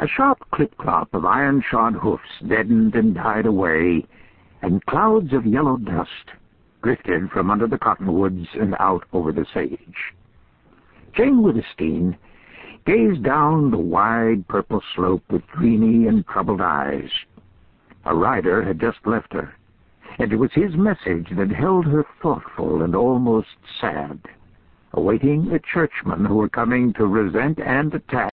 A sharp clip-clop of iron-shod hoofs deadened and died away, and clouds of yellow dust drifted from under the cottonwoods and out over the sage. Jane Withersteen gazed down the wide purple slope with dreamy and troubled eyes. A rider had just left her, and it was his message that held her thoughtful and almost sad, awaiting the churchmen who were coming to resent and attack